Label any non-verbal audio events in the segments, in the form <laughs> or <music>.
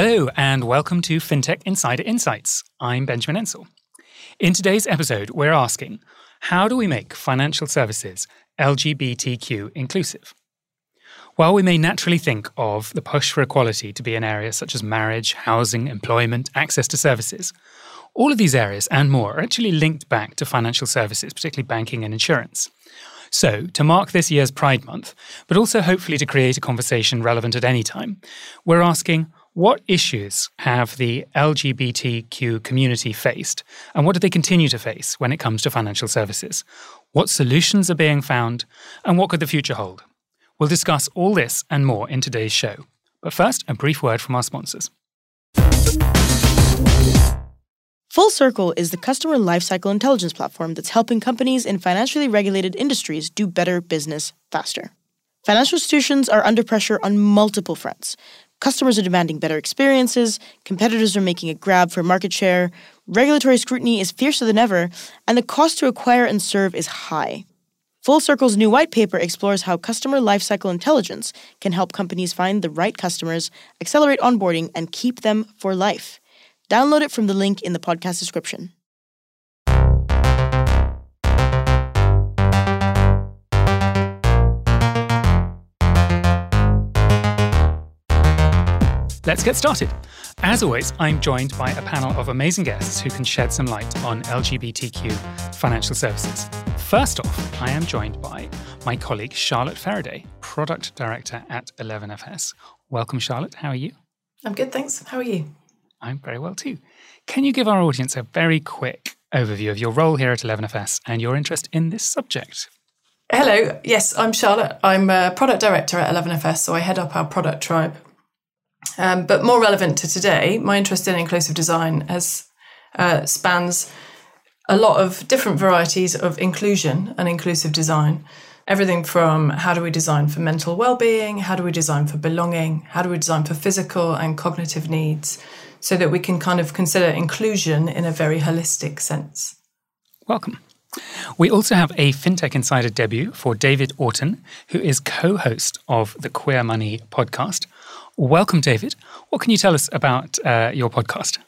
Hello, and welcome to FinTech Insider Insights. I'm Benjamin Ensor. In today's episode, we're asking how do we make financial services LGBTQ inclusive? While we may naturally think of the push for equality to be in areas such as marriage, housing, employment, access to services, all of these areas and more are actually linked back to financial services, particularly banking and insurance. So, to mark this year's Pride Month, but also hopefully to create a conversation relevant at any time, we're asking what issues have the LGBTQ community faced, and what do they continue to face when it comes to financial services? What solutions are being found, and what could the future hold? We'll discuss all this and more in today's show. But first, a brief word from our sponsors. FullCircl is the customer lifecycle intelligence platform that's helping companies in financially regulated industries do better business faster. Financial institutions are under pressure on multiple fronts Customers are demanding better experiences, competitors are making a grab for market share, regulatory scrutiny is fiercer than ever, and the cost to acquire and serve is high. FullCircl's new white paper explores how customer lifecycle intelligence can help companies find the right customers, accelerate onboarding, and keep them for life. Download it from the link in the podcast description. Let's get started. As always, I'm joined by a panel of amazing guests who can shed some light on LGBTQ financial services. First off, I am joined by my colleague Charlotte Faraday, Product Director at 11FS. Welcome, Charlotte. How are you? I'm good, thanks. How are you? I'm very well too. Can you give our audience a very quick overview of your role here at 11FS and your interest in this subject? Hello, yes, I'm Charlotte. I'm a product director at 11FS, so I head up our product tribe, um, but more relevant to today, my interest in inclusive design has uh, spans a lot of different varieties of inclusion and inclusive design. Everything from how do we design for mental well-being, how do we design for belonging, how do we design for physical and cognitive needs, so that we can kind of consider inclusion in a very holistic sense. Welcome. We also have a FinTech Insider debut for David Auten, who is co host of the Queer Money podcast. Welcome, David. What can you tell us about uh, your podcast?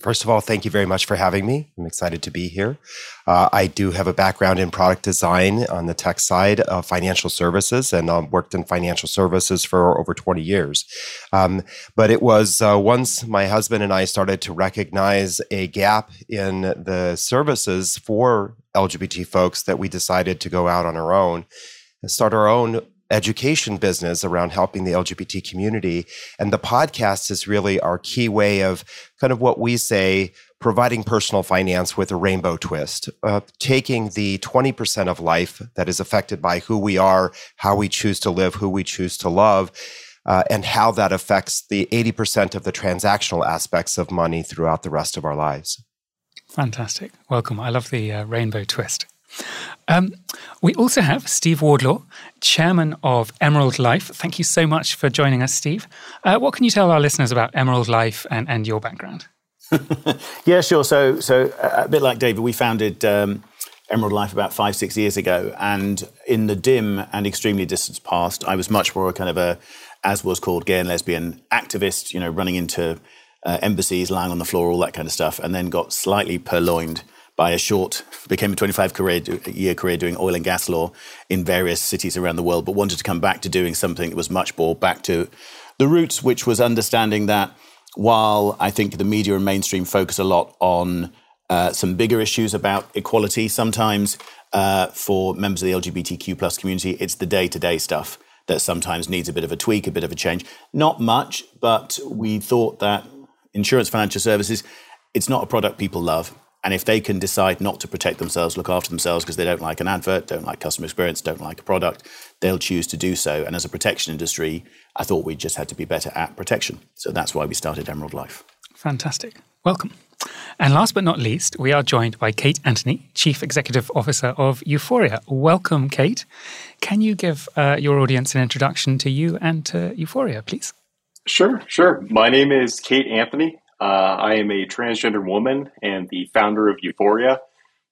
First of all, thank you very much for having me. I'm excited to be here. Uh, I do have a background in product design on the tech side of financial services and um, worked in financial services for over 20 years. Um, but it was uh, once my husband and I started to recognize a gap in the services for LGBT folks that we decided to go out on our own and start our own education business around helping the LGBT community. And the podcast is really our key way of kind of what we say providing personal finance with a rainbow twist, uh, taking the 20% of life that is affected by who we are, how we choose to live, who we choose to love. Uh, and how that affects the 80% of the transactional aspects of money throughout the rest of our lives. Fantastic. Welcome. I love the uh, rainbow twist. Um, we also have Steve Wardlaw, chairman of Emerald Life. Thank you so much for joining us, Steve. Uh, what can you tell our listeners about Emerald Life and, and your background? <laughs> yeah, sure. So, so uh, a bit like David, we founded um, Emerald Life about five, six years ago, and in the dim and extremely distant past, I was much more a kind of a, as was called, gay and lesbian activist. You know, running into uh, embassies, lying on the floor, all that kind of stuff, and then got slightly purloined by a short, became a 25 career, year career doing oil and gas law in various cities around the world, but wanted to come back to doing something that was much more back to the roots, which was understanding that while I think the media and mainstream focus a lot on uh, some bigger issues about equality, sometimes uh, for members of the LGBTQ plus community, it's the day to day stuff that sometimes needs a bit of a tweak, a bit of a change. Not much, but we thought that insurance financial services, it's not a product people love and if they can decide not to protect themselves, look after themselves because they don't like an advert, don't like customer experience, don't like a product, they'll choose to do so. And as a protection industry, I thought we just had to be better at protection. So that's why we started Emerald Life. Fantastic. Welcome. And last but not least, we are joined by Kate Anthony, Chief Executive Officer of Euphoria. Welcome, Kate. Can you give uh, your audience an introduction to you and to Euphoria, please? Sure, sure. My name is Kate Anthony. Uh, I am a transgender woman and the founder of Euphoria.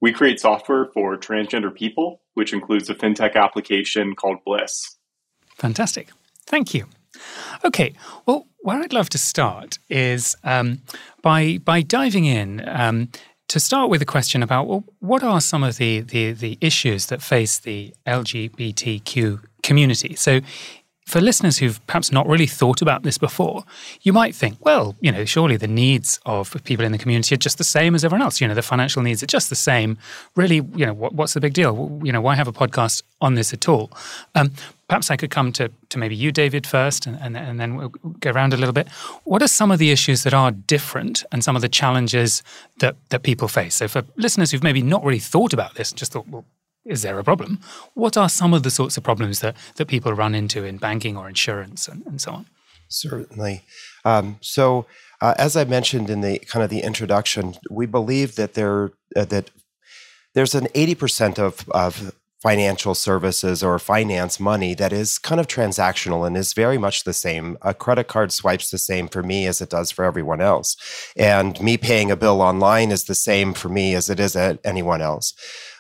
We create software for transgender people, which includes a fintech application called Bliss. Fantastic. Thank you. Okay, well, where I'd love to start is um, by by diving in um, to start with a question about well, what are some of the, the the issues that face the LGBTQ community. So, for listeners who've perhaps not really thought about this before, you might think, well, you know, surely the needs of people in the community are just the same as everyone else. You know, the financial needs are just the same. Really, you know, what, what's the big deal? You know, why have a podcast on this at all? Um, perhaps I could come to, to maybe you, David, first, and, and, and then we'll go around a little bit. What are some of the issues that are different and some of the challenges that, that people face? So, for listeners who've maybe not really thought about this, just thought, well, is there a problem? What are some of the sorts of problems that, that people run into in banking or insurance and, and so on? Certainly. Um, so, uh, as I mentioned in the kind of the introduction, we believe that there uh, that there's an 80% of, of financial services or finance money that is kind of transactional and is very much the same. A credit card swipes the same for me as it does for everyone else. And me paying a bill online is the same for me as it is at anyone else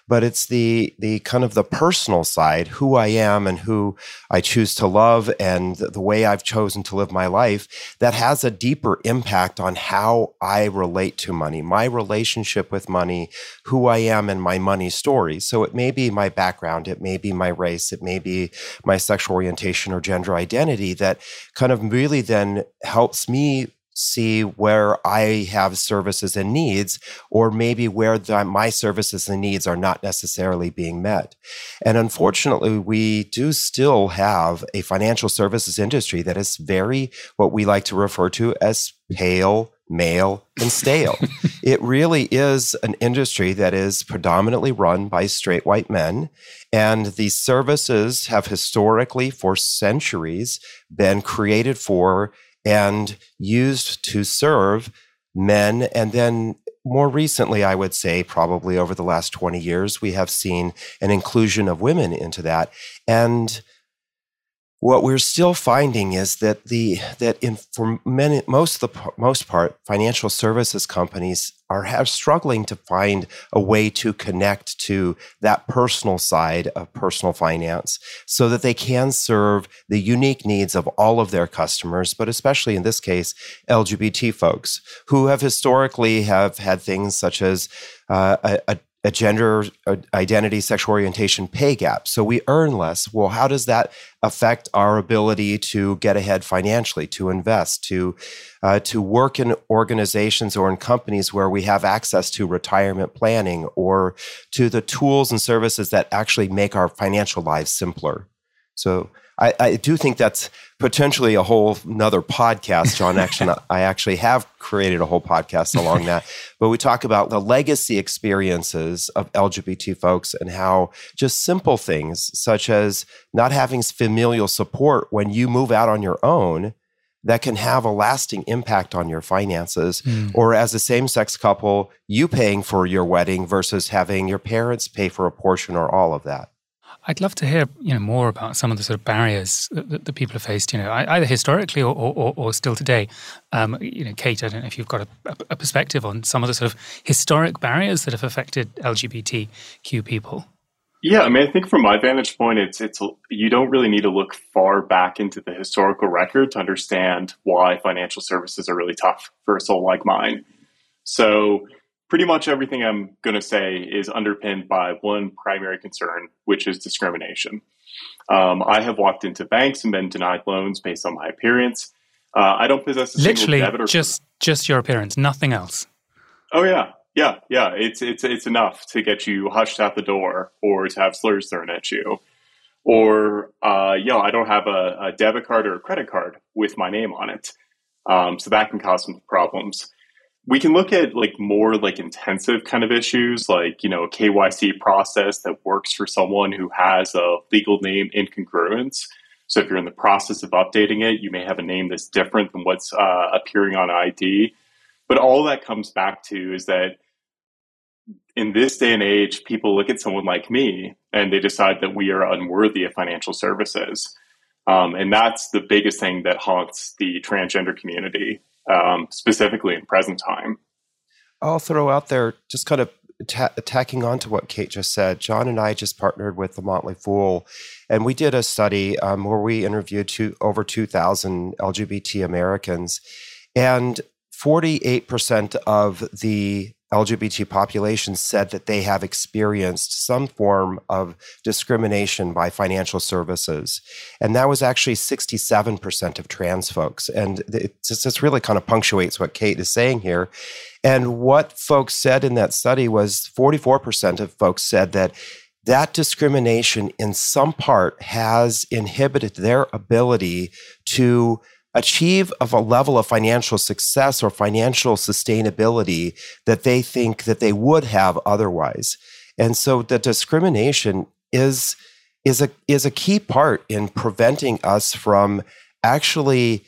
but it's the the kind of the personal side, who I am and who I choose to love, and the way I've chosen to live my life, that has a deeper impact on how I relate to money, my relationship with money, who I am, and my money story. So it may be my background, it may be my race, it may be my sexual orientation or gender identity that kind of really then helps me see where I have services and needs, or maybe where the, my services and needs are not necessarily being met. And unfortunately, we do still have a financial services industry that is very what we like to refer to as pale, male, and stale. <laughs> it really is an industry that is predominantly run by straight white men. And these services have historically, for centuries, been created for and used to serve men. And then more recently, I would say, probably over the last 20 years, we have seen an inclusion of women into that. And what we're still finding is that the that in for many most the most part financial services companies are have struggling to find a way to connect to that personal side of personal finance so that they can serve the unique needs of all of their customers but especially in this case lgbt folks who have historically have had things such as uh, a, a a gender identity, sexual orientation pay gap. So we earn less. Well, how does that affect our ability to get ahead financially, to invest, to uh, to work in organizations or in companies where we have access to retirement planning or to the tools and services that actually make our financial lives simpler? So I, I, do think that's potentially a whole another podcast, John. Actually, <laughs> I actually have created a whole podcast along that. But we talk about the legacy experiences of LGBT folks and how just simple things such as not having familial support when you move out on your own that can have a lasting impact on your finances. Mm. Or as a same sex couple, you paying for your wedding versus having your parents pay for a portion or all of that. I'd love to hear you know more about some of the sort of barriers that, that people have faced, you know, either historically or, or, or still today. Um, you know, Kate, I don't know if you've got a, a, perspective on some of the sort of historic barriers that have affected LGBTQ people. Yeah, I mean, I think from my vantage point, it's it's you don't really need to look far back into the historical record to understand why financial services are really tough for a soul like mine. So pretty much everything I'm going to say is underpinned by one primary concern, which is discrimination. Um, I have walked into banks and been denied loans based on my appearance. Uh, I don't possess a literally debit or just just your appearance, nothing else. Oh yeah, yeah, yeah. It's it's it's enough to get you hushed out the door, or to have slurs thrown at you, or uh, you know, I don't have a, a, debit card or a credit card with my name on it, um, so that can cause some problems we can look at like more like intensive kind of issues like you know a kyc process that works for someone who has a legal name incongruence so if you're in the process of updating it you may have a name that's different than what's uh, appearing on id but all that comes back to is that in this day and age people look at someone like me and they decide that we are unworthy of financial services. Um, and that's the biggest thing that haunts the transgender community um, specifically in present time. I'll throw out there just kind of ta- tacking on to what Kate just said, John and I just partnered with the Motley Fool, and we did a study um, where we interviewed two, over 2,000 LGBT Americans, and 48% of the LGBT population said that they have experienced some form of discrimination by financial services. And that was actually 67% of trans folks. And just really kind of punctuates what Kate is saying here. And what folks said in that study was 44% of folks said that that discrimination in some part has inhibited their ability to achieve of a level of financial success or financial sustainability that they think that they would have otherwise. And so the discrimination is is a is a key part in preventing us from actually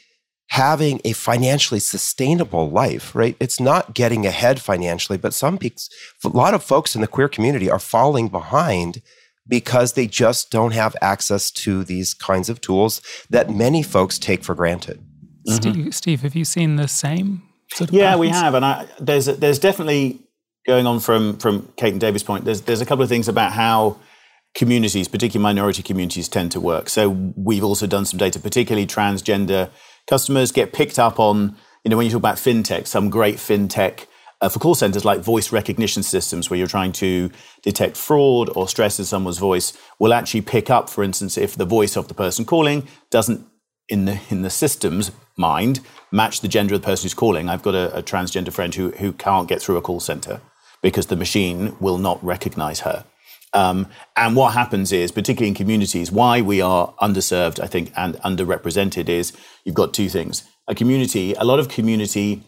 having a financially sustainable life, right? It's not getting ahead financially, but some people, a lot of folks in the queer community are falling behind because they just don't have access to these kinds of tools that many folks take for granted. Steve, mm-hmm. Steve have you seen the same sort of Yeah, patterns? we have, and I, there's there's definitely going on from from Kate and David's point. There's there's a couple of things about how communities, particularly minority communities, tend to work. So we've also done some data, particularly transgender customers get picked up on. You know, when you talk about fintech, some great fintech uh, for call centers like voice recognition systems where you're trying to detect fraud or stress in someone's voice will actually pick up, for instance, if the voice of the person calling doesn't in the in the system's mind match the gender of the person who's calling. I've got a, a transgender friend who who can't get through a call center because the machine will not recognize her. Um, and what happens is, particularly in communities, why we are underserved, I think, and underrepresented is you've got two things. A community, a lot of community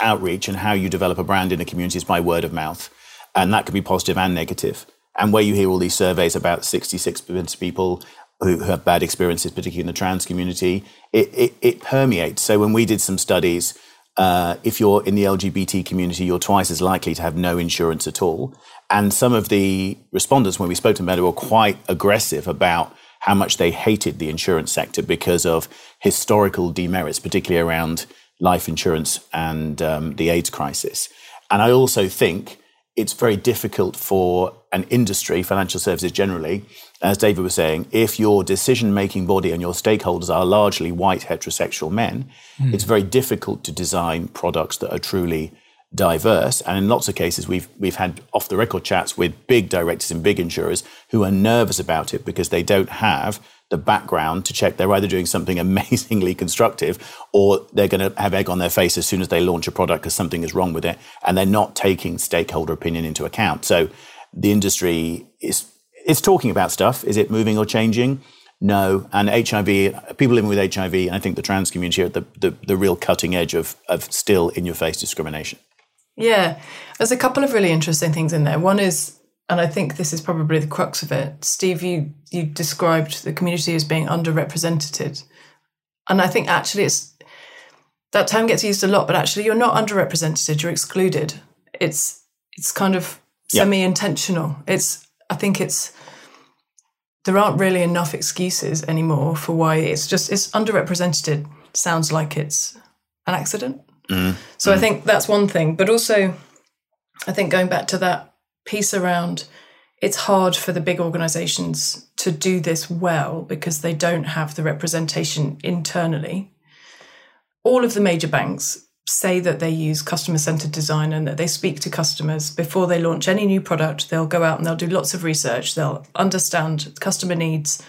outreach and how you develop a brand in a community is by word of mouth. And that can be positive and negative. And where you hear all these surveys about 66% of people who have bad experiences, particularly in the trans community, it, it, it permeates. So when we did some studies, uh, if you're in the LGBT community, you're twice as likely to have no insurance at all. And some of the respondents, when we spoke to them were quite aggressive about how much they hated the insurance sector because of historical demerits, particularly around life insurance and um, the AIDS crisis. And I also think it's very difficult for an industry, financial services generally, as David was saying, if your decision making body and your stakeholders are largely white heterosexual men, mm. it's very difficult to design products that are truly diverse. And in lots of cases, we've we've had off the record chats with big directors and big insurers who are nervous about it because they don't have the background to check they're either doing something <laughs> amazingly constructive or they're going to have egg on their face as soon as they launch a product because something is wrong with it and they're not taking stakeholder opinion into account. So the industry is it's talking about stuff. Is it moving or changing? No. And HIV, people living with HIV, and I think the trans community are at the, the, the real cutting edge of, of still in your face discrimination. Yeah, there's a couple of really interesting things in there. One is, and I think this is probably the crux of it. Steve, you you described the community as being underrepresented, and I think actually it's that term gets used a lot, but actually you're not underrepresented; you're excluded. It's it's kind of semi-intentional. It's I think it's there aren't really enough excuses anymore for why it's just it's underrepresented. Sounds like it's an accident Mm. So mm. I think that's one thing. But also, I think going back to that piece around it's hard for the big organizations to do this well because they don't have the representation internally. All of the major banks say that they use customer centered design and that they speak to customers before they launch any new product. They'll go out and they'll do lots of research, they'll understand customer needs.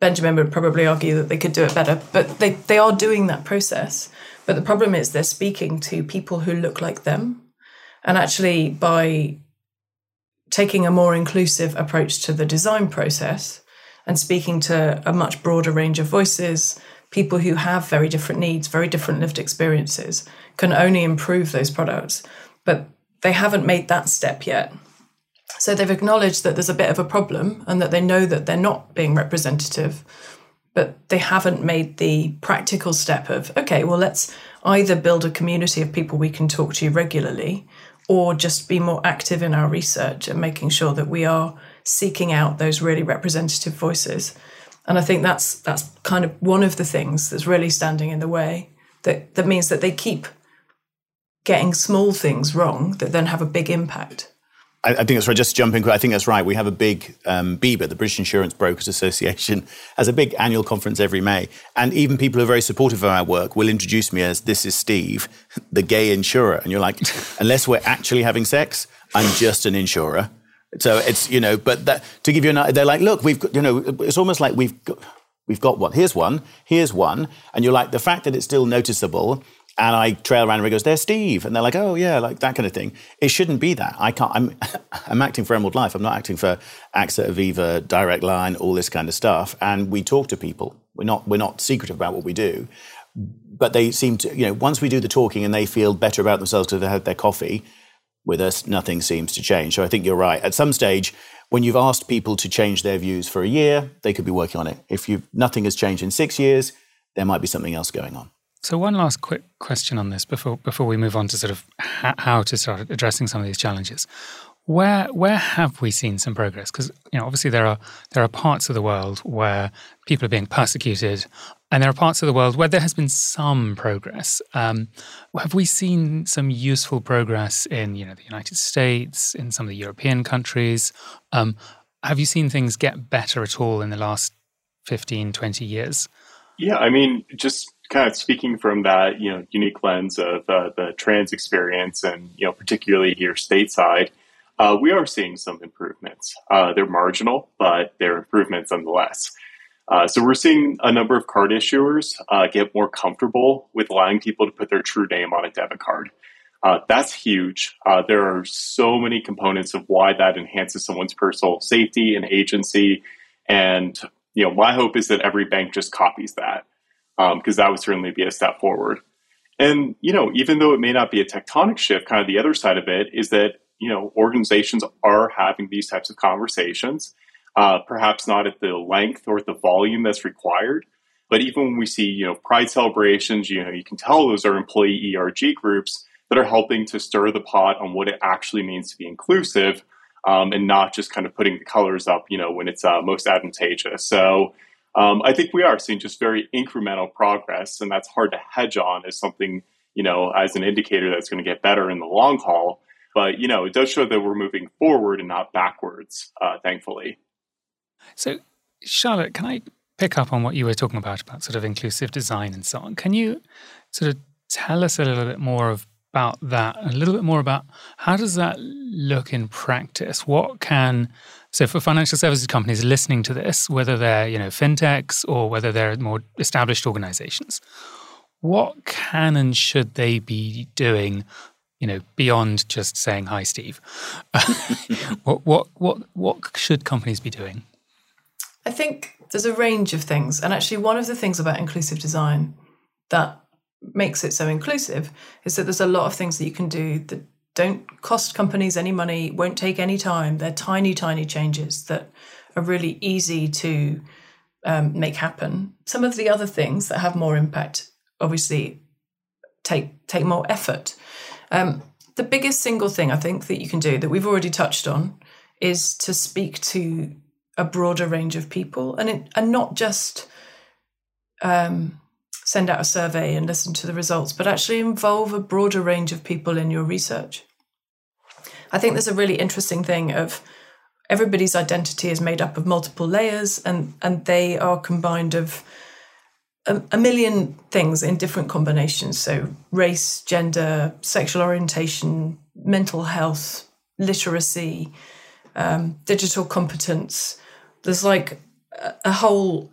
Benjamin would probably argue that they could do it better, but they, they are doing that process. But the problem is they're speaking to people who look like them. And actually, by taking a more inclusive approach to the design process and speaking to a much broader range of voices, people who have very different needs, very different lived experiences, can only improve those products. But they haven't made that step yet. So they've acknowledged that there's a bit of a problem and that they know that they're not being representative but they haven't made the practical step of okay well let's either build a community of people we can talk to regularly or just be more active in our research and making sure that we are seeking out those really representative voices. And i think that's that's kind of one of the things that's really standing in the way that that means that they keep getting small things wrong that then have a big impact I, I, think that's right. Just jumping, I think that's right. We have a big um, BIBA, the British Insurance Brokers Association, <laughs> has a big annual conference every May, and even people who are very supportive of our work will introduce me as "This is Steve, <laughs> the gay insurer," and you're like, <laughs> unless we're actually having sex, I'm just an insurer. So it's you know, but that, to give you an, they're like, look, we've got, you know, it's almost like we've got, we've got one. Here's one. Here's one, and you're like, the fact that it's still noticeable and I trail around and he goes, "There's Steve," and they're like, "Oh yeah," like that kind of thing. It shouldn't be that. I can't. I'm <laughs> I'm acting for Emerald Life. I'm not acting for AXA, Aviva, Direct Line, all this kind of stuff. And we talk to people. We're not we're not secretive about what we do, but they seem to you know once we do the talking and they feel better about themselves because they had their coffee with us, nothing seems to change. So I think you're right. At some stage, when you've asked people to change their views for a year, they could be working on it. If you nothing has changed in six years, there might be something else going on. So one last quick question on this before before we move on to sort of ha- how to start addressing some of these challenges. Where where have we seen some progress? Because you know, obviously there are there are parts of the world where people are being persecuted, and there are parts of the world where there has been some progress. Um, have we seen some useful progress in you know the United States, in some of the European countries? Um, have you seen things get better at all in the last 15, 20 years? Yeah, I mean, just kind of speaking from that, you know, unique lens of uh, the trans experience, and you know, particularly here stateside, uh, we are seeing some improvements. Uh, they're marginal, but they're improvements nonetheless. Uh, so we're seeing a number of card issuers uh, get more comfortable with allowing people to put their true name on a debit card. Uh, that's huge. there are so many components of why that enhances someone's personal safety and agency, and you know, my hope is that every bank just copies that because um, that would certainly be a step forward. And you know, even though it may not be a tectonic shift, kind of the other side of it is that you know organizations are having these types of conversations, uh, perhaps not at the length or at the volume that's required. But even when we see you know pride celebrations, you know you can tell those are employee ERG groups that are helping to stir the pot on what it actually means to be inclusive, um, and not just kind of putting the colors up, you know, when it's uh, most advantageous. So um, I think we are seeing just very incremental progress, and that's hard to hedge on as something, you know, as an indicator that's going to get better in the long haul. But, you know, it does show that we're moving forward and not backwards, uh, thankfully. So, Charlotte, can I pick up on what you were talking about, about sort of inclusive design and so on? Can you sort of tell us a little bit more about that, a little bit more about how does that look in practice? What can so for financial services companies listening to this, whether they're, you know, fintechs or whether they're more established organizations, what can and should they be doing, you know, beyond just saying hi Steve? <laughs> what what what what should companies be doing? I think there's a range of things. And actually one of the things about inclusive design that makes it so inclusive is that there's a lot of things that you can do that don't cost companies any money, won't take any time. They're tiny, tiny changes that are really easy to um, make happen. Some of the other things that have more impact obviously take take more effort. Um, the biggest single thing I think that you can do that we've already touched on is to speak to a broader range of people and it, and not just um, send out a survey and listen to the results, but actually involve a broader range of people in your research. I think there's a really interesting thing of everybody's identity is made up of multiple layers and and they are combined of a, a million things in different combinations. So race, gender, sexual orientation, mental health, literacy, um, digital competence. There's like a, a whole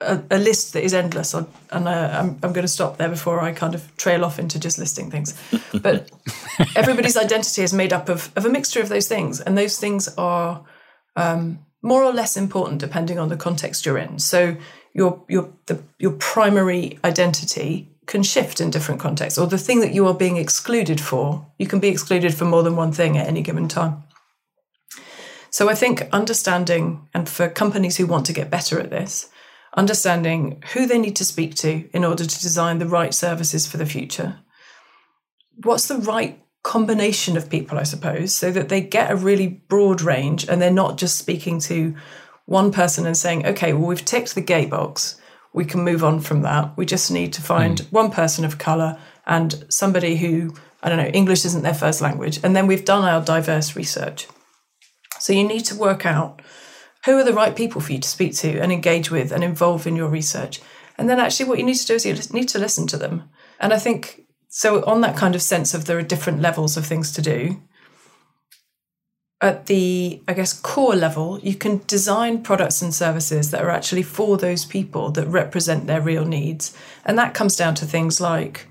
a, a, list that is endless, and uh, I'm, I'm going to stop there before I kind of trail off into just listing things. <laughs> But everybody's identity is made up of, of a mixture of those things, and those things are um, more or less important depending on the context you're in. So your your the, your primary identity can shift in different contexts, or the thing that you are being excluded for, you can be excluded for more than one thing at any given time. So I think understanding, and for companies who want to get better at this understanding who they need to speak to in order to design the right services for the future. What's the right combination of people, I suppose, so that they get a really broad range and they're not just speaking to one person and saying, okay, well, we've ticked the gate box. We can move on from that. We just need to find mm. one person of color and somebody who I don't know, English isn't their first language. And then we've done our diverse research. So you need to work out who are the right people for you to speak to and engage with and involve in your research. And then actually, what you need to do is you need to listen to them. And I think so, on that kind of sense of there are different levels of things to do. At the, I guess, core level, you can design products and services that are actually for those people that represent their real needs. And that comes down to things like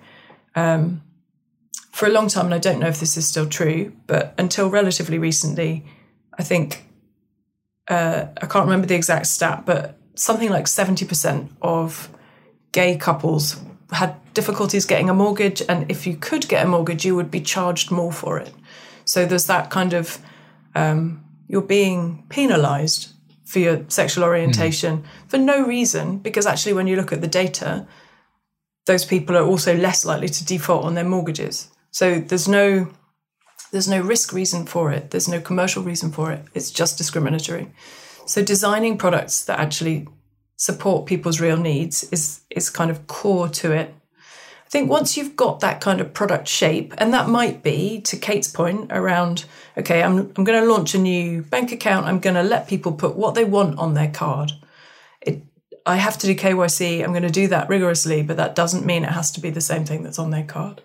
um, for a long time, and I don't know if this is still true, but until relatively recently, I think uh, I can't remember the exact stat, but something like 70% of gay couples had difficulties getting a mortgage. And if you could get a mortgage, you would be charged more for it. So there's that kind of um, you're being penalized for your sexual orientation mm. for no reason, because actually, when you look at the data, those people are also less likely to default on their mortgages. So there's no there's no risk reason for it. There's no commercial reason for it. It's just discriminatory. So designing products that actually support people's real needs is is kind of core to it. I think once you've got that kind of product shape, and that might be to Kate's point around, okay, I'm I'm going to launch a new bank account. I'm going to let people put what they want on their card. It I have to do KYC. I'm going to do that rigorously, but that doesn't mean it has to be the same thing that's on their card.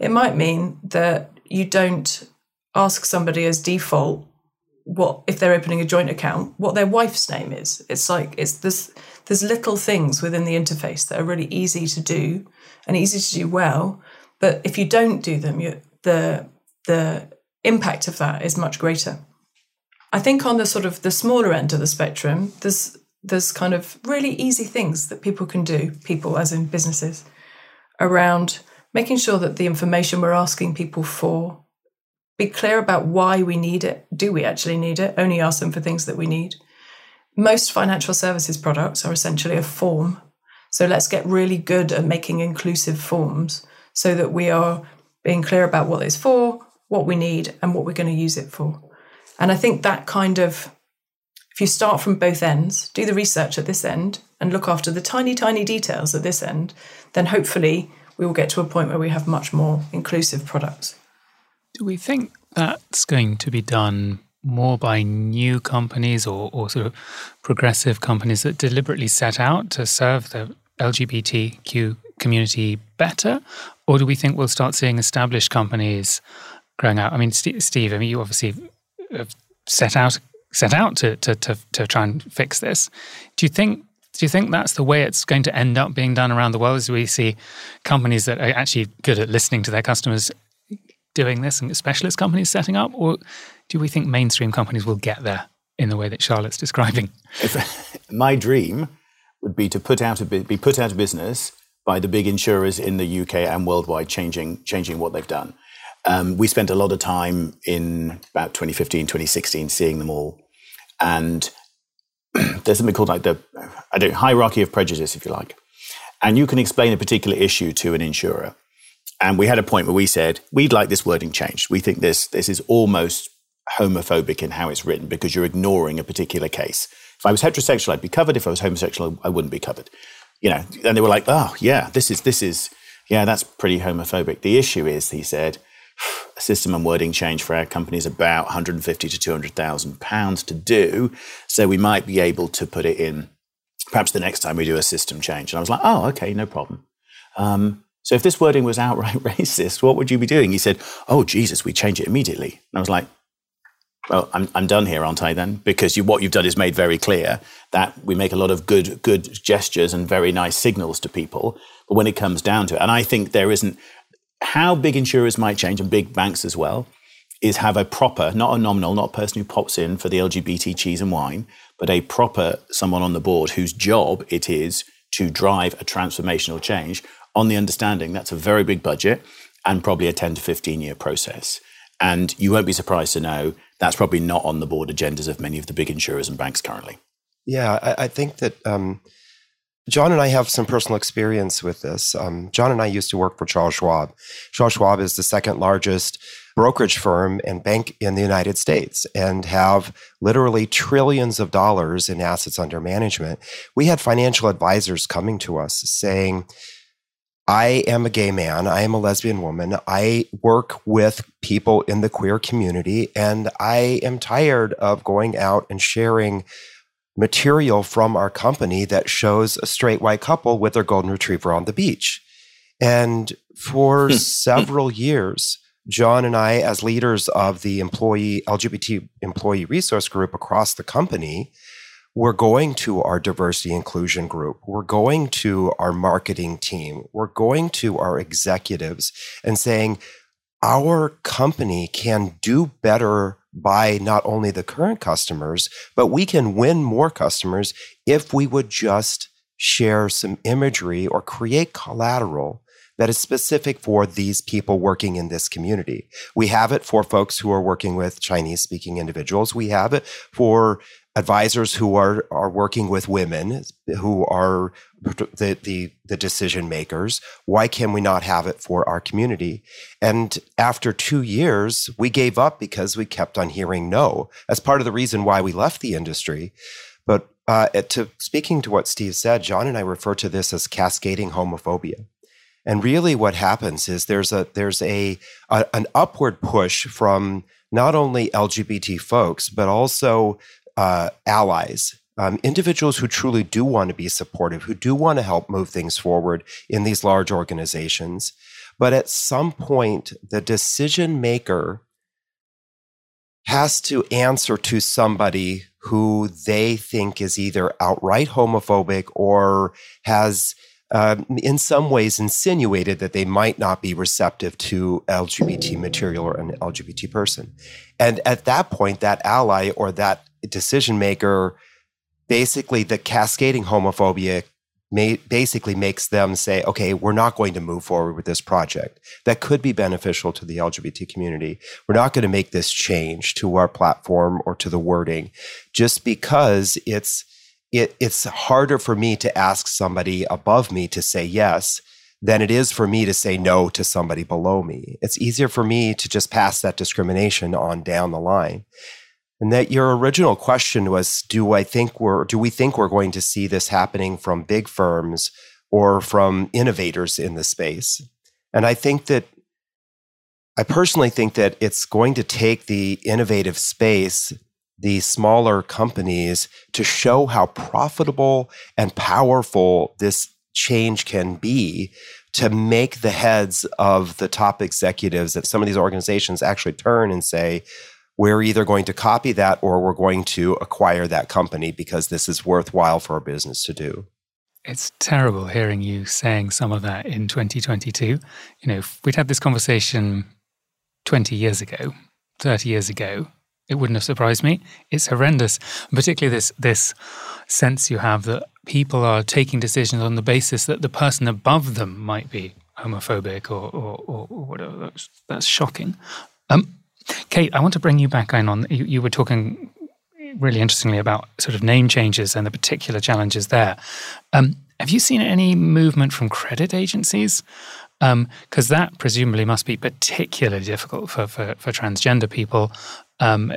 It might mean that you don't ask somebody as default what if they're opening a joint account what their wife's name is. It's like it's this there's little things within the interface that are really easy to do and easy to do well. But if you don't do them you, the the impact of that is much greater. I think on the sort of the smaller end of the spectrum there's there's kind of really easy things that people can do people as in businesses around making sure that the information we're asking people for be clear about why we need it. Do we actually need it? Only ask them for things that we need. Most financial services products are essentially a form. So let's get really good at making inclusive forms so that we are being clear about what it's for, what we need, and what we're going to use it for. And I think that kind of, if you start from both ends, do the research at this end, and look after the tiny, tiny details at this end, then hopefully we will get to a point where we have much more inclusive products. Do we think that's going to be done more by new companies or, or sort of progressive companies that deliberately set out to serve the LGBTQ community better? Or do we think we'll start seeing established companies growing out? I mean, Steve, I mean, you obviously have set out set out to, to, to, to try and fix this. Do you think do you think that's the way it's going to end up being done around the world? As we see companies that are actually good at listening to their customers doing this and specialist companies setting up? Or do we think mainstream companies will get there in the way that Charlotte's describing? If, my dream would be to put out a, be put out of business by the big insurers in the UK and worldwide changing, changing what they've done. Um, we spent a lot of time in about 2015, 2016 seeing them all. And <clears throat> there's something called like the I don't hierarchy of prejudice, if you like. And you can explain a particular issue to an insurer. And we had a point where we said, we'd like this wording changed. We think this this is almost homophobic in how it's written because you're ignoring a particular case. If I was heterosexual, I'd be covered. If I was homosexual, I wouldn't be covered. You know, and they were like, oh yeah, this is this is yeah, that's pretty homophobic. The issue is, he said, system and wording change for our company is about 150 to 200,000 pounds to do. So we might be able to put it in perhaps the next time we do a system change. And I was like, oh, okay, no problem. Um, so if this wording was outright <laughs> racist, what would you be doing? He said, oh, Jesus, we change it immediately. And I was like, well, I'm, I'm done here, aren't I then? Because you, what you've done is made very clear that we make a lot of good, good gestures and very nice signals to people. But when it comes down to it, and I think there isn't, how big insurers might change and big banks as well is have a proper, not a nominal, not a person who pops in for the LGBT cheese and wine, but a proper someone on the board whose job it is to drive a transformational change on the understanding that's a very big budget and probably a 10 to 15 year process. And you won't be surprised to know that's probably not on the board agendas of many of the big insurers and banks currently. Yeah, I, I think that um, John and I have some personal experience with this. Um, John and I used to work for Charles Schwab. Charles Schwab is the second largest brokerage firm and bank in the United States and have literally trillions of dollars in assets under management. We had financial advisors coming to us saying, I am a gay man. I am a lesbian woman. I work with people in the queer community, and I am tired of going out and sharing material from our company that shows a straight white couple with their golden retriever on the beach. And for hmm. several years, John and I, as leaders of the employee LGBT employee resource group across the company, we're going to our diversity inclusion group. We're going to our marketing team. We're going to our executives and saying, our company can do better by not only the current customers, but we can win more customers if we would just share some imagery or create collateral that is specific for these people working in this community. We have it for folks who are working with Chinese speaking individuals. We have it for advisors who are are working with women who are the, the the decision makers why can we not have it for our community? And after 2 years we gave up because we kept on hearing no. As part of the reason why we left the industry. But uh, to speaking to what Steve said John and I refer to this as cascading homophobia. And really what happens is there's a there's a, a an upward push from not only LGBT folks, but also uh, allies, um, individuals who truly do want to be supportive, who do want to help move things forward in these large organizations. But at some point, the decision maker has to answer to somebody who they think is either outright homophobic or has uh, in some ways insinuated that they might not be receptive to LGBT material or an LGBT person. And at that point, that ally or that decision maker, basically the cascading homophobia may, basically makes them say, okay, we're not going to move forward with this project that could be beneficial to the LGBT community. We're not going to make this change to our platform or to the wording just because it's, it, it's harder for me to ask somebody above me to say yes than it is for me to say no to somebody below me. It's easier for me to just pass that discrimination on down the line. And that your original question was do I think we're do we think we're going to see this happening from big firms or from innovators in the space? And I think that I personally think that it's going to take the innovative space, the smaller companies to show how profitable and powerful this change can be to make the heads of the top executives at some of these organizations actually turn and say, we're either going to copy that or we're going to acquire that company because this is worthwhile for our business to do. It's terrible hearing you saying some of that in 2022. You know, if we'd had this conversation 20 years ago, 30 years ago, it wouldn't have surprised me. It's horrendous, particularly this this sense you have that people are taking decisions on the basis that the person above them might be homophobic or or, or, whatever. That's, that's shocking. Um, Kate, I want to bring you back in on. You, you were talking really interestingly about sort of name changes and the particular challenges there. Um, have you seen any movement from credit agencies? Because um, that presumably must be particularly difficult for, for, for transgender people. Um,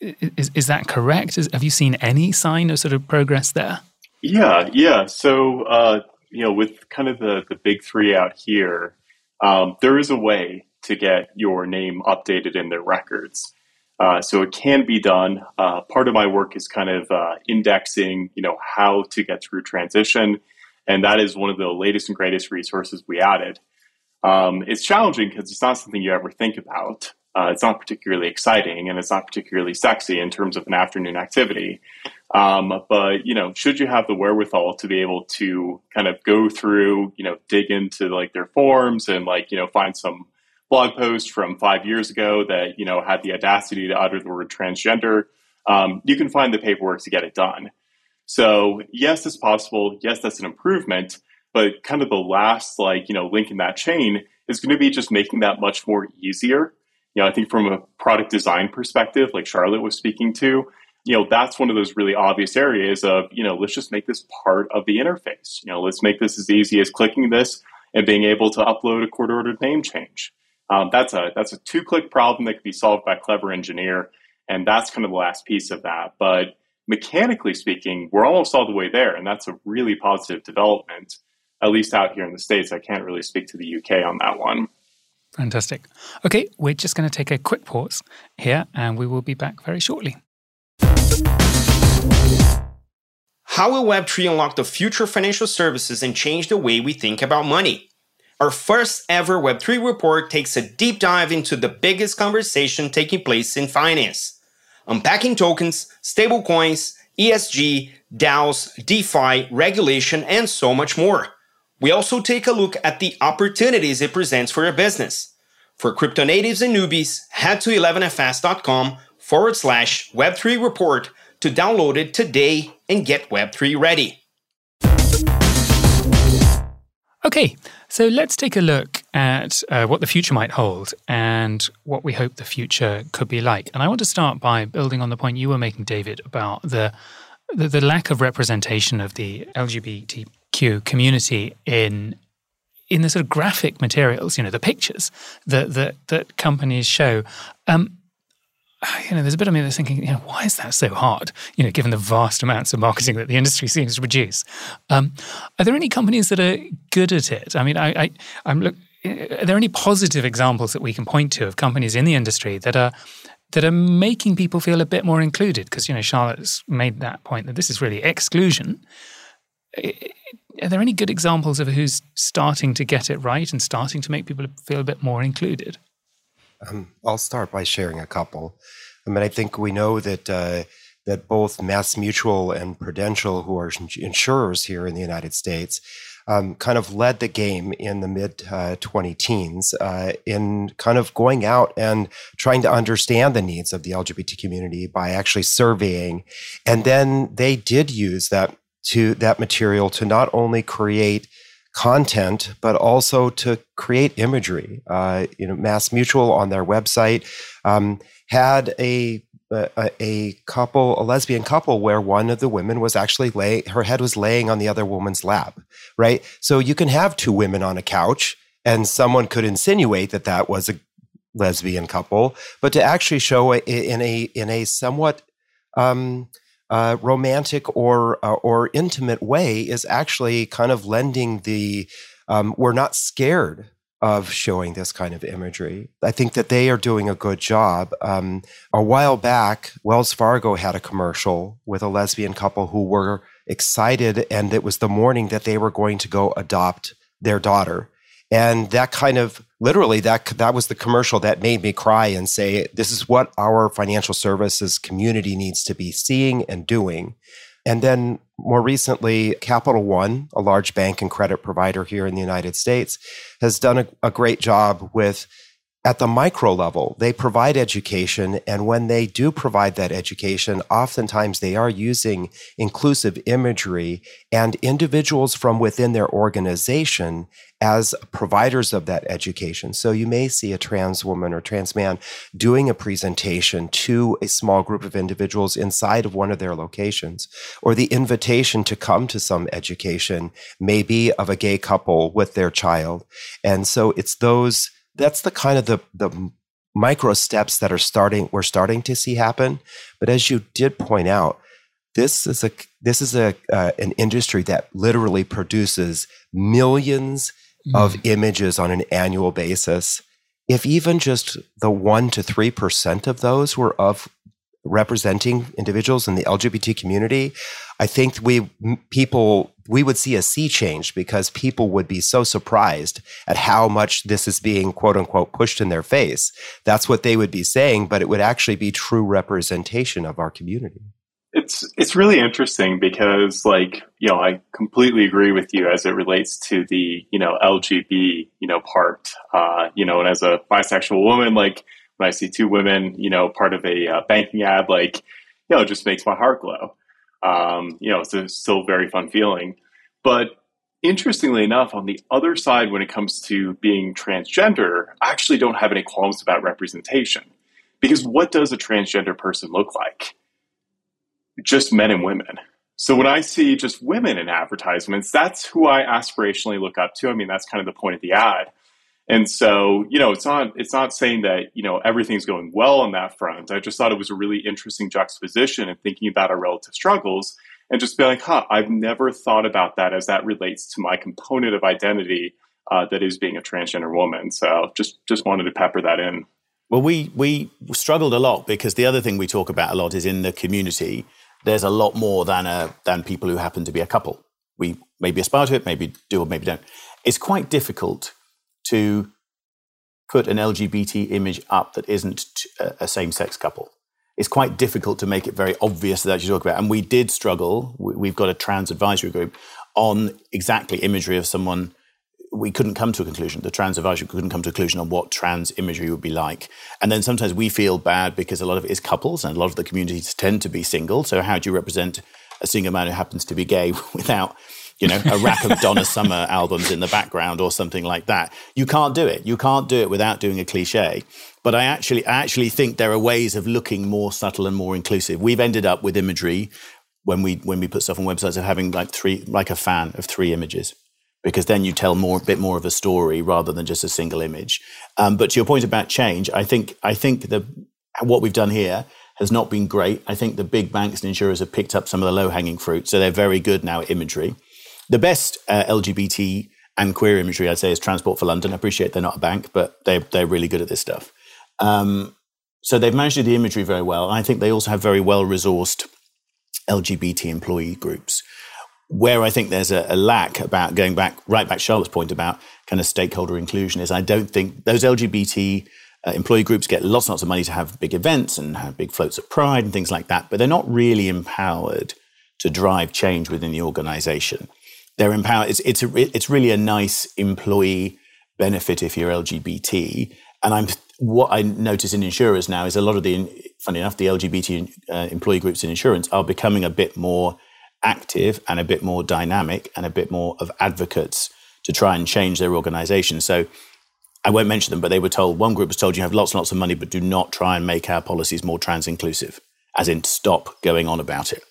is, is that correct? Is, have you seen any sign of sort of progress there? Yeah, yeah. So, uh, you know, with kind of the, the big three out here, um, there is a way to get your name updated in their records. Uh, so it can be done. Uh, part of my work is kind of uh, indexing, you know, how to get through transition, and that is one of the latest and greatest resources we added. Um, it's challenging because it's not something you ever think about. Uh, it's not particularly exciting, and it's not particularly sexy in terms of an afternoon activity. Um, but you know, should you have the wherewithal to be able to kind of go through, you know, dig into like their forms and like you know find some blog post from five years ago that you know had the audacity to utter the word transgender, um, you can find the paperwork to get it done. So yes, it's possible. Yes, that's an improvement. But kind of the last like you know link in that chain is going to be just making that much more easier. You know, I think from a product design perspective, like Charlotte was speaking to, you know, that's one of those really obvious areas of, you know, let's just make this part of the interface. You know, let's make this as easy as clicking this and being able to upload a court ordered name change. Um, that's a that's a two click problem that can be solved by a clever engineer, and that's kind of the last piece of that. But mechanically speaking, we're almost all the way there, and that's a really positive development. at least out here in the States. I can't really speak to the UK on that one. Fantastic. Okay, we're just going to take a quick pause here and we will be back very shortly. How will Web3 unlock the future of financial services and change the way we think about money? Our first ever Web3 report takes a deep dive into the biggest conversation taking place in finance, unpacking tokens, stablecoins, ESG, DAOs, DeFi, regulation, and so much more. We also take a look at the opportunities it presents for your business. For crypto natives and newbies, head to 11fs.com forward slash Web3 report to download it today and get Web3 ready. Okay, so let's take a look at uh, what the future might hold and what we hope the future could be like. And I want to start by building on the point you were making, David, about the the, the lack of representation of the LGBTQ community in in the sort of graphic materials, you know, the pictures that that, that companies show. Um, you know, there's a bit of me that's thinking, you know, why is that so hard? You know, given the vast amounts of marketing that the industry seems to produce. Um, are there any companies that are good at it? I mean, I, I I'm look. Are there any positive examples that we can point to of companies in the industry that are that are making people feel a bit more included. Because, you know, Charlotte's made that point that this is really exclusion. Are there any good examples of who's starting to get it right and starting to make people feel a bit more included? Um, I'll start by sharing a couple. I mean, I think we know that uh, that both Mass Mutual and Prudential, who are insurers here in the United States, um, kind of led the game in the mid uh, 20 teens uh, in kind of going out and trying to understand the needs of the LGBT community by actually surveying. And then they did use that to that material to not only create content, but also to create imagery. Uh, you know, Mass Mutual on their website um, had a a, a, couple, a lesbian couple, where one of the women was actually lay, her head was laying on the other woman's lap, right? So you can have two women on a couch, and someone could insinuate that that was a lesbian couple, but to actually show it in a in a somewhat um, uh, romantic or uh, or intimate way is actually kind of lending the um, we're not scared of showing this kind of imagery. I think that they are doing a good job. Um, a while back, Wells Fargo had a commercial with a lesbian couple who were excited, and it was the morning that they were going to go adopt their daughter. And that kind of literally that that was the commercial that made me cry and say, "This is what our financial services community needs to be seeing and doing." And then more recently, Capital One, a large bank and credit provider here in the United States, has done a, a great job with at the micro level, they provide education. And when they do provide that education, oftentimes they are using inclusive imagery and individuals from within their organization as providers of that education. So you may see a trans woman or trans man doing a presentation to a small group of individuals inside of one of their locations, or the invitation to come to some education may be of a gay couple with their child. And so it's those that's the kind of the the micro steps that are starting we're starting to see happen. But as you did point out, this is a this is a uh, an industry that literally produces millions mm. of images on an annual basis. If even just the one to three percent of those were of representing individuals in the LGBT community, I think we people we would see a sea change because people would be so surprised at how much this is being quote unquote pushed in their face. That's what they would be saying, but it would actually be true representation of our community. It's it's really interesting because like, you know, I completely agree with you as it relates to the, you know, LGB, you know, part. Uh, you know, and as a bisexual woman, like when I see two women, you know, part of a uh, banking ad, like, you know, it just makes my heart glow. Um, you know, it's a still very fun feeling. But interestingly enough, on the other side, when it comes to being transgender, I actually don't have any qualms about representation. Because what does a transgender person look like? Just men and women. So when I see just women in advertisements, that's who I aspirationally look up to. I mean, that's kind of the point of the ad. And so, you know, it's not it's not saying that, you know, everything's going well on that front. I just thought it was a really interesting juxtaposition and thinking about our relative struggles and just be like, huh, I've never thought about that as that relates to my component of identity uh, that is being a transgender woman. So just just wanted to pepper that in. Well, we we struggled a lot because the other thing we talk about a lot is in the community. There's a lot more than a than people who happen to be a couple. We maybe aspire to it, maybe do or maybe don't. It's quite difficult to put an LGBT image up that isn't a same sex couple. It's quite difficult to make it very obvious that you talk about. And we did struggle. We've got a trans advisory group on exactly imagery of someone we couldn't come to a conclusion. The trans advisory couldn't come to a conclusion on what trans imagery would be like. And then sometimes we feel bad because a lot of it is couples and a lot of the communities tend to be single. So how do you represent a single man who happens to be gay <laughs> without, you know, a rack of Donna Summer albums in the background or something like that? You can't do it. You can't do it without doing a cliche. But I actually, I actually think there are ways of looking more subtle and more inclusive. We've ended up with imagery when we when we put stuff on websites of having like three, like a fan of three images because then you tell more a bit more of a story rather than just a single image. Um, but to your point about change, I think I think the what we've done here has not been great. I think the big banks and insurers have picked up some of the low hanging fruit, so they're very good now at imagery. The best uh, LGBT and queer imagery, I'd say, is Transport for London. I appreciate they're not a bank, but they're they're really good at this stuff. Um, so they've managed the imagery very well. I think they also have very well resourced LGBT employee groups where I think there's a, a, lack about going back right back Charlotte's point about kind of stakeholder inclusion is I don't think those LGBT uh, employee groups get lots and lots of money to have big events and have big floats of pride and things like that, but they're not really empowered to drive change within the organization. They're empowered. It's it's a, it's really a nice employee benefit if you're LGBT. And I'm what I notice in insurers now is a lot of the funny enough the LGBT uh, employee groups in insurance are becoming a bit more active and a bit more dynamic and a bit more of advocates to try and change their organization. So I won't mention them, but they were told one group was told you have lots and lots of money, but do not try and make our policies more trans inclusive, as in stop going on about it.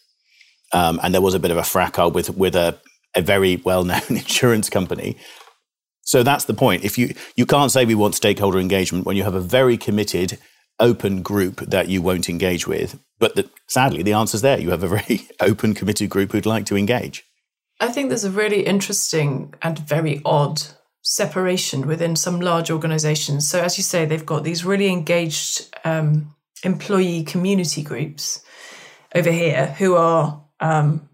Um, and there was a bit of a fracas with with a, a very well known <laughs> insurance company. So that's the point. If you you can't say we want stakeholder engagement when you have a very committed open group that you won't engage with. But the, sadly, the answer's there. You have a very <laughs> open, committed group who'd like to engage. I think there's a really interesting and very odd separation within some large organizations. So, as you say, they've got these really engaged um, employee community groups over here who are um,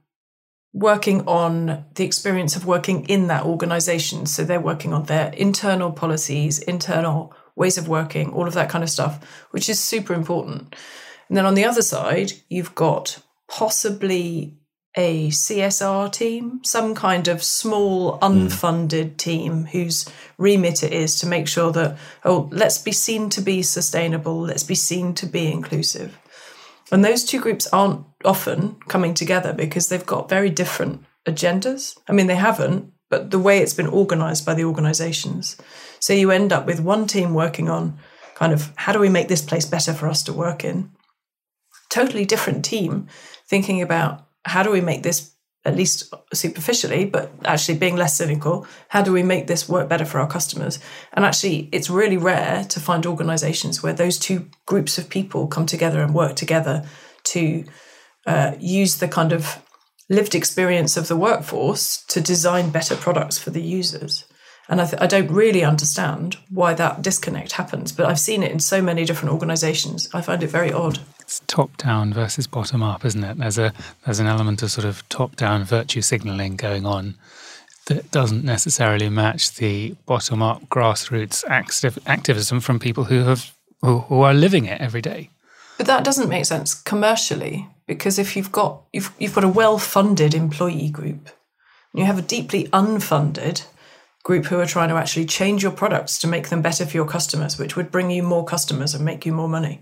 working on the experience of working in that organization. So, they're working on their internal policies, internal ways of working, all of that kind of stuff, which is super important. And then on the other side, you've got possibly a CSR team, some kind of small hmm. unfunded mm. team whose remit it is to make sure that, oh, let's be seen to be sustainable, let's be seen to be inclusive. And those two groups aren't often coming together because they've got very different agendas. I mean, they haven't, but the way it's been organized by the organizations. So you end up with one team working on kind of how do we make this place better for us to work in? Totally different team thinking about how do we make this at least superficially, but actually being less cynical, how do we make this work better for our customers? And actually, it's really rare to find organizations where those two groups of people come together and work together to uh, use the kind of lived experience of the workforce to design better products for the users. And I, th- I don't really understand why that disconnect happens, but I've seen it in so many different organizations. I find it very odd. It's top down versus bottom up, isn't it? There's a there's an element of sort of top down virtue signaling going on that doesn't necessarily match the bottom up grassroots activ- activism from people who have who, who are living it every day. But that doesn't make sense commercially because if you've got you've you've got a well funded employee group, you have a deeply unfunded group who are trying to actually change your products to make them better for your customers, which would bring you more customers and make you more money.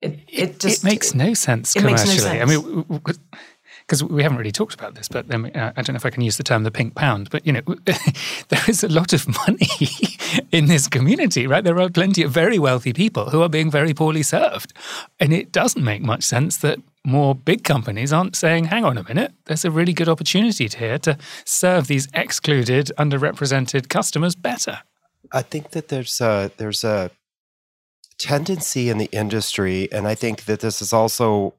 It it, just, it makes no sense commercially. No sense. I mean, because we haven't really talked about this, but then, uh, I don't know if I can use the term the pink pound, but you know, <laughs> there is a lot of money <laughs> in this community, right? There are plenty of very wealthy people who are being very poorly served, and it doesn't make much sense that more big companies aren't saying, hang on a minute, there's a really good opportunity here to serve these excluded, underrepresented customers better. I think that there's a, there's a tendency in the industry, and I think that this is also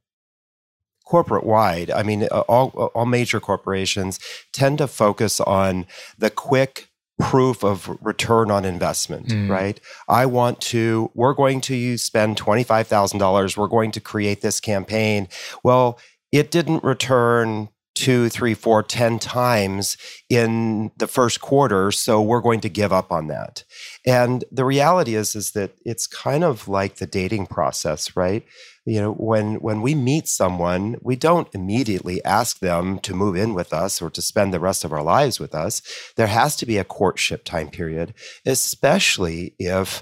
corporate wide. I mean, uh, all, uh, all major corporations tend to focus on the quick proof of return on investment, mm. right? I want to, we're going to spend $25,000. We're going to create this campaign. Well, it didn't return two, three, four, ten times in the first quarter. So we're going to give up on that. And the reality is, is that it's kind of like the dating process, right? You know, when when we meet someone, we don't immediately ask them to move in with us or to spend the rest of our lives with us. There has to be a courtship time period, especially if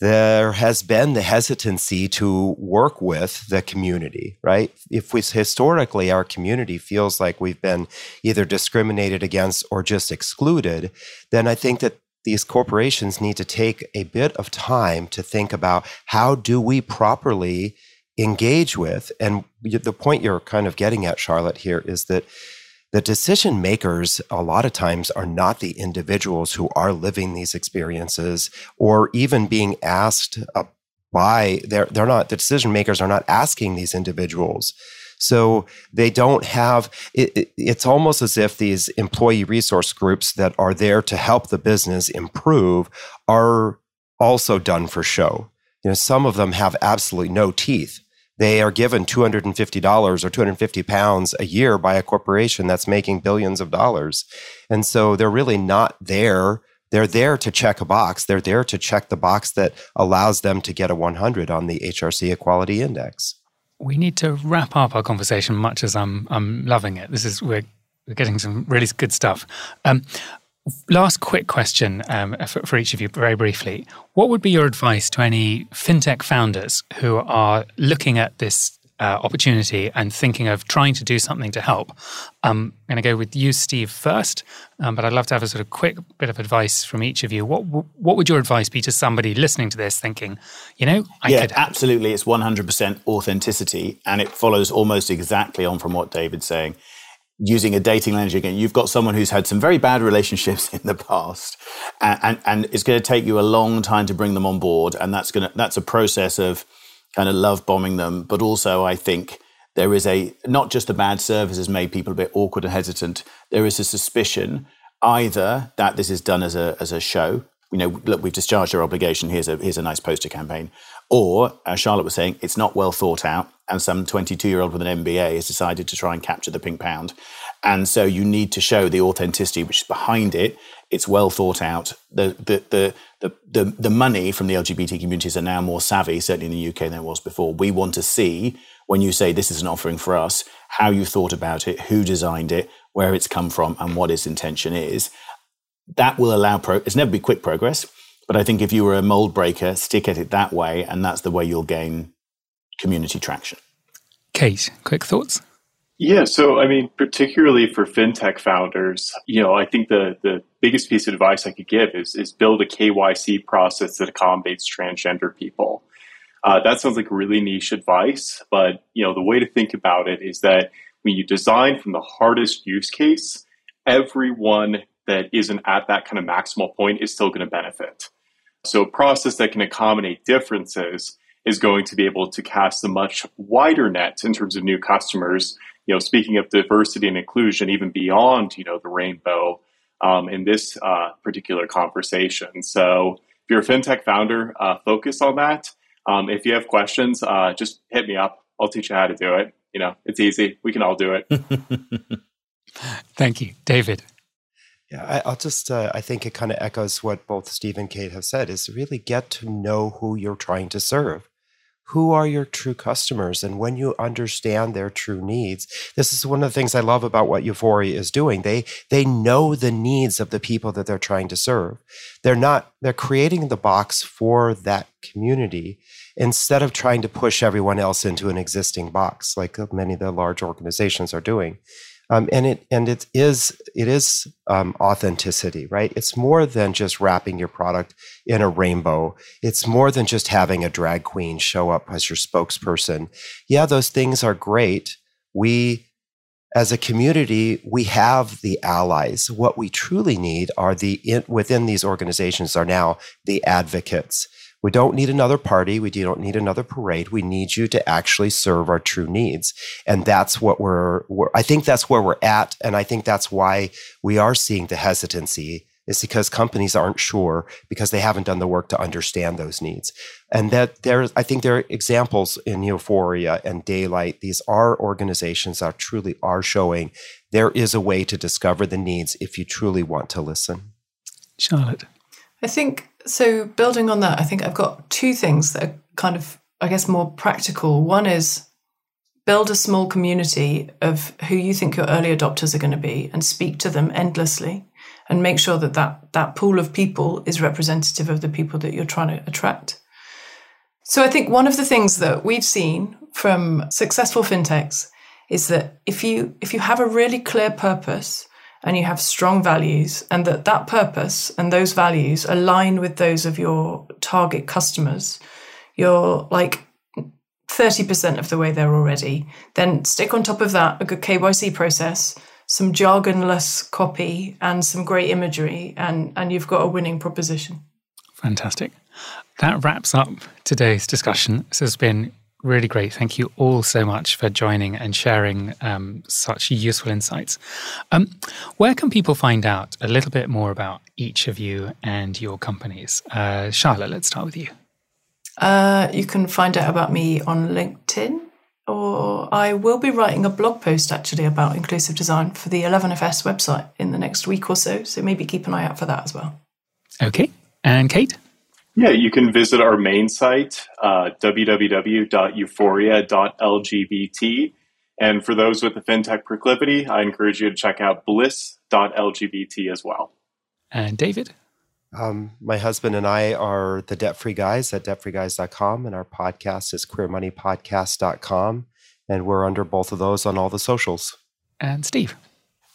there has been the hesitancy to work with the community, right? If we historically our community feels like we've been either discriminated against or just excluded, then I think that these corporations need to take a bit of time to think about how do we properly engage with and the point you're kind of getting at Charlotte here is that the decision makers a lot of times are not the individuals who are living these experiences or even being asked uh, by they're they're not the decision makers are not asking these individuals. So they don't have it, it, it's almost as if these employee resource groups that are there to help the business improve are also done for show. You know some of them have absolutely no teeth they are given $250 or 250 pounds a year by a corporation that's making billions of dollars. And so they're really not there. They're there to check a box. They're there to check the box that allows them to get a 100 on the HRC Equality Index. We need to wrap up our conversation, much as I'm, I'm loving it. This is, we're, we're getting some really good stuff. Um, Last quick question um, for, for, each of you, very briefly. What would be your advice to any fintech founders who are looking at this uh, opportunity and thinking of trying to do something to help? Um, I'm going to go with you, Steve, first, um, but I'd love to have a sort of quick bit of advice from each of you. What what would your advice be to somebody listening to this, thinking, you know, I yeah, could absolutely, it's 100% authenticity, and it follows almost exactly on from what David's saying using a dating language again, you've got someone who's had some very bad relationships <laughs> in the past, and, and, and it's going to take you a long time to bring them on board, and that's going to that's a process of kind of love bombing them, but also I think there is a not just the bad service has made people a bit awkward and hesitant. There is a suspicion either that this is done as a as a show. You know, look, we've discharged our obligation. Here's a here's a nice poster campaign, or, as Charlotte was saying, it's not well thought out, and some 22 year old with an MBA has decided to try and capture the pink pound. And so you need to show the authenticity which is behind it. It's well thought out. The, the, the, the, the, money from the LGBT communities are now more savvy, certainly in the UK, than it was before. We want to see, when you say this is an offering for us, how you thought about it, who designed it, where it's come from, and what its intention is. That will allow pro- it's never be quick progress but I think if you were a mold breaker, stick at it that way, and that's the way you'll gain community traction. Kate, quick thoughts? Yeah, so I mean, particularly for fintech founders, you know, I think the the biggest piece of advice I could give is is build a KYC process that accommodates transgender people. Uh, that sounds like really niche advice, but you know, the way to think about it is that when you design from the hardest use case, everyone that isn't at that kind of maximal point is still going to benefit. So a process that can accommodate differences is going to be able to cast a much wider net in terms of new customers. You know, speaking of diversity and inclusion, even beyond you know the rainbow um, in this uh, particular conversation. So if you're a fintech founder, uh, focus on that. Um, if you have questions, uh, just hit me up. I'll teach you how to do it. You know, it's easy. We can all do it. <laughs> Thank you, David. Yeah, I, will just, uh, I think it kind of echoes what both Steve and Kate have said is really get to know who you're trying to serve. Who are your true customers? And when you understand their true needs, this is one of the things I love about what Euphoria is doing. They, they know the needs of the people that they're trying to serve. They're not, they're creating the box for that community instead of trying to push everyone else into an existing box like many of the large organizations are doing. Um, and it and it is it is um, authenticity, right? It's more than just wrapping your product in a rainbow. It's more than just having a drag queen show up as your spokesperson. Yeah, those things are great. We, as a community, we have the allies. What we truly need are the in, within these organizations are now the advocates We don't need another party. We don't need another parade. We need you to actually serve our true needs. And that's what we're, we're I think that's where we're at. And I think that's why we are seeing the hesitancy is because companies aren't sure because they haven't done the work to understand those needs. And that there, I think there are examples in Euphoria and Daylight. These are organizations that truly are showing there is a way to discover the needs if you truly want to listen. Charlotte. I think so. Building on that, I think I've got two things that are kind of, I guess, more practical. One is build a small community of who you think your early adopters are going to be and speak to them endlessly and make sure that that, that pool of people is representative of the people that you're trying to attract. So I think one of the things that we've seen from successful fintechs is that if you if you have a really clear purpose and you have strong values and that that purpose and those values align with those of your target customers you're like 30% of the way there already. Then stick on top of that a good KYC process some jargonless copy and some great imagery and and you've got a winning proposition. Fantastic. That wraps up today's discussion. This has been really great. Thank you all so much for joining and sharing um, such useful insights. Um, where can people find out a little bit more about each of you and your companies? Uh, Charlotte, let's start with you. Uh, you can find out about me on LinkedIn, or I will be writing a blog post actually about inclusive design for the 11FS website in the next week or so. So maybe keep an eye out for that as well. Okay. And Kate? Yeah, you can visit our main site, uh, www.euphoria.lgbt. And for those with the fintech proclivity, I encourage you to check out bliss.lgbt as well. And David? Um, my husband and I are the debt free guys at debtfreeguys.com, and our podcast is queermoneypodcast.com. And we're under both of those on all the socials. And Steve?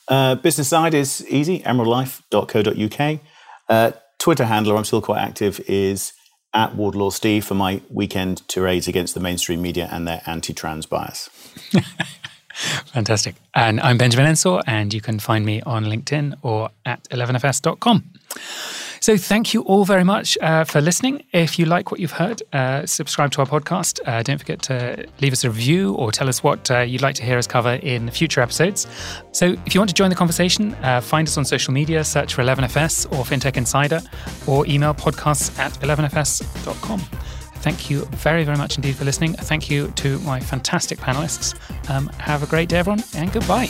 Uh, business side is easy, emeraldlife.co.uk. Uh, Twitter handler, I'm still quite active, is at Wardlaw Steve for my weekend tirades against the mainstream media and their anti trans bias. <laughs> Fantastic. And I'm Benjamin Ensor, and you can find me on LinkedIn or at 11fs.com. So thank you all very much uh, for listening. If you like what you've heard, uh, subscribe to our podcast. Uh, don't forget to leave us a review or tell us what uh, you'd like to hear us cover in future episodes. So if you want to join the conversation, uh, find us on social media, search for 11FS or FinTech Insider, or email podcasts at 11fs.com. Thank you very, very much indeed for listening. Thank you to my fantastic panelists. Um, have a great day, everyone, and goodbye.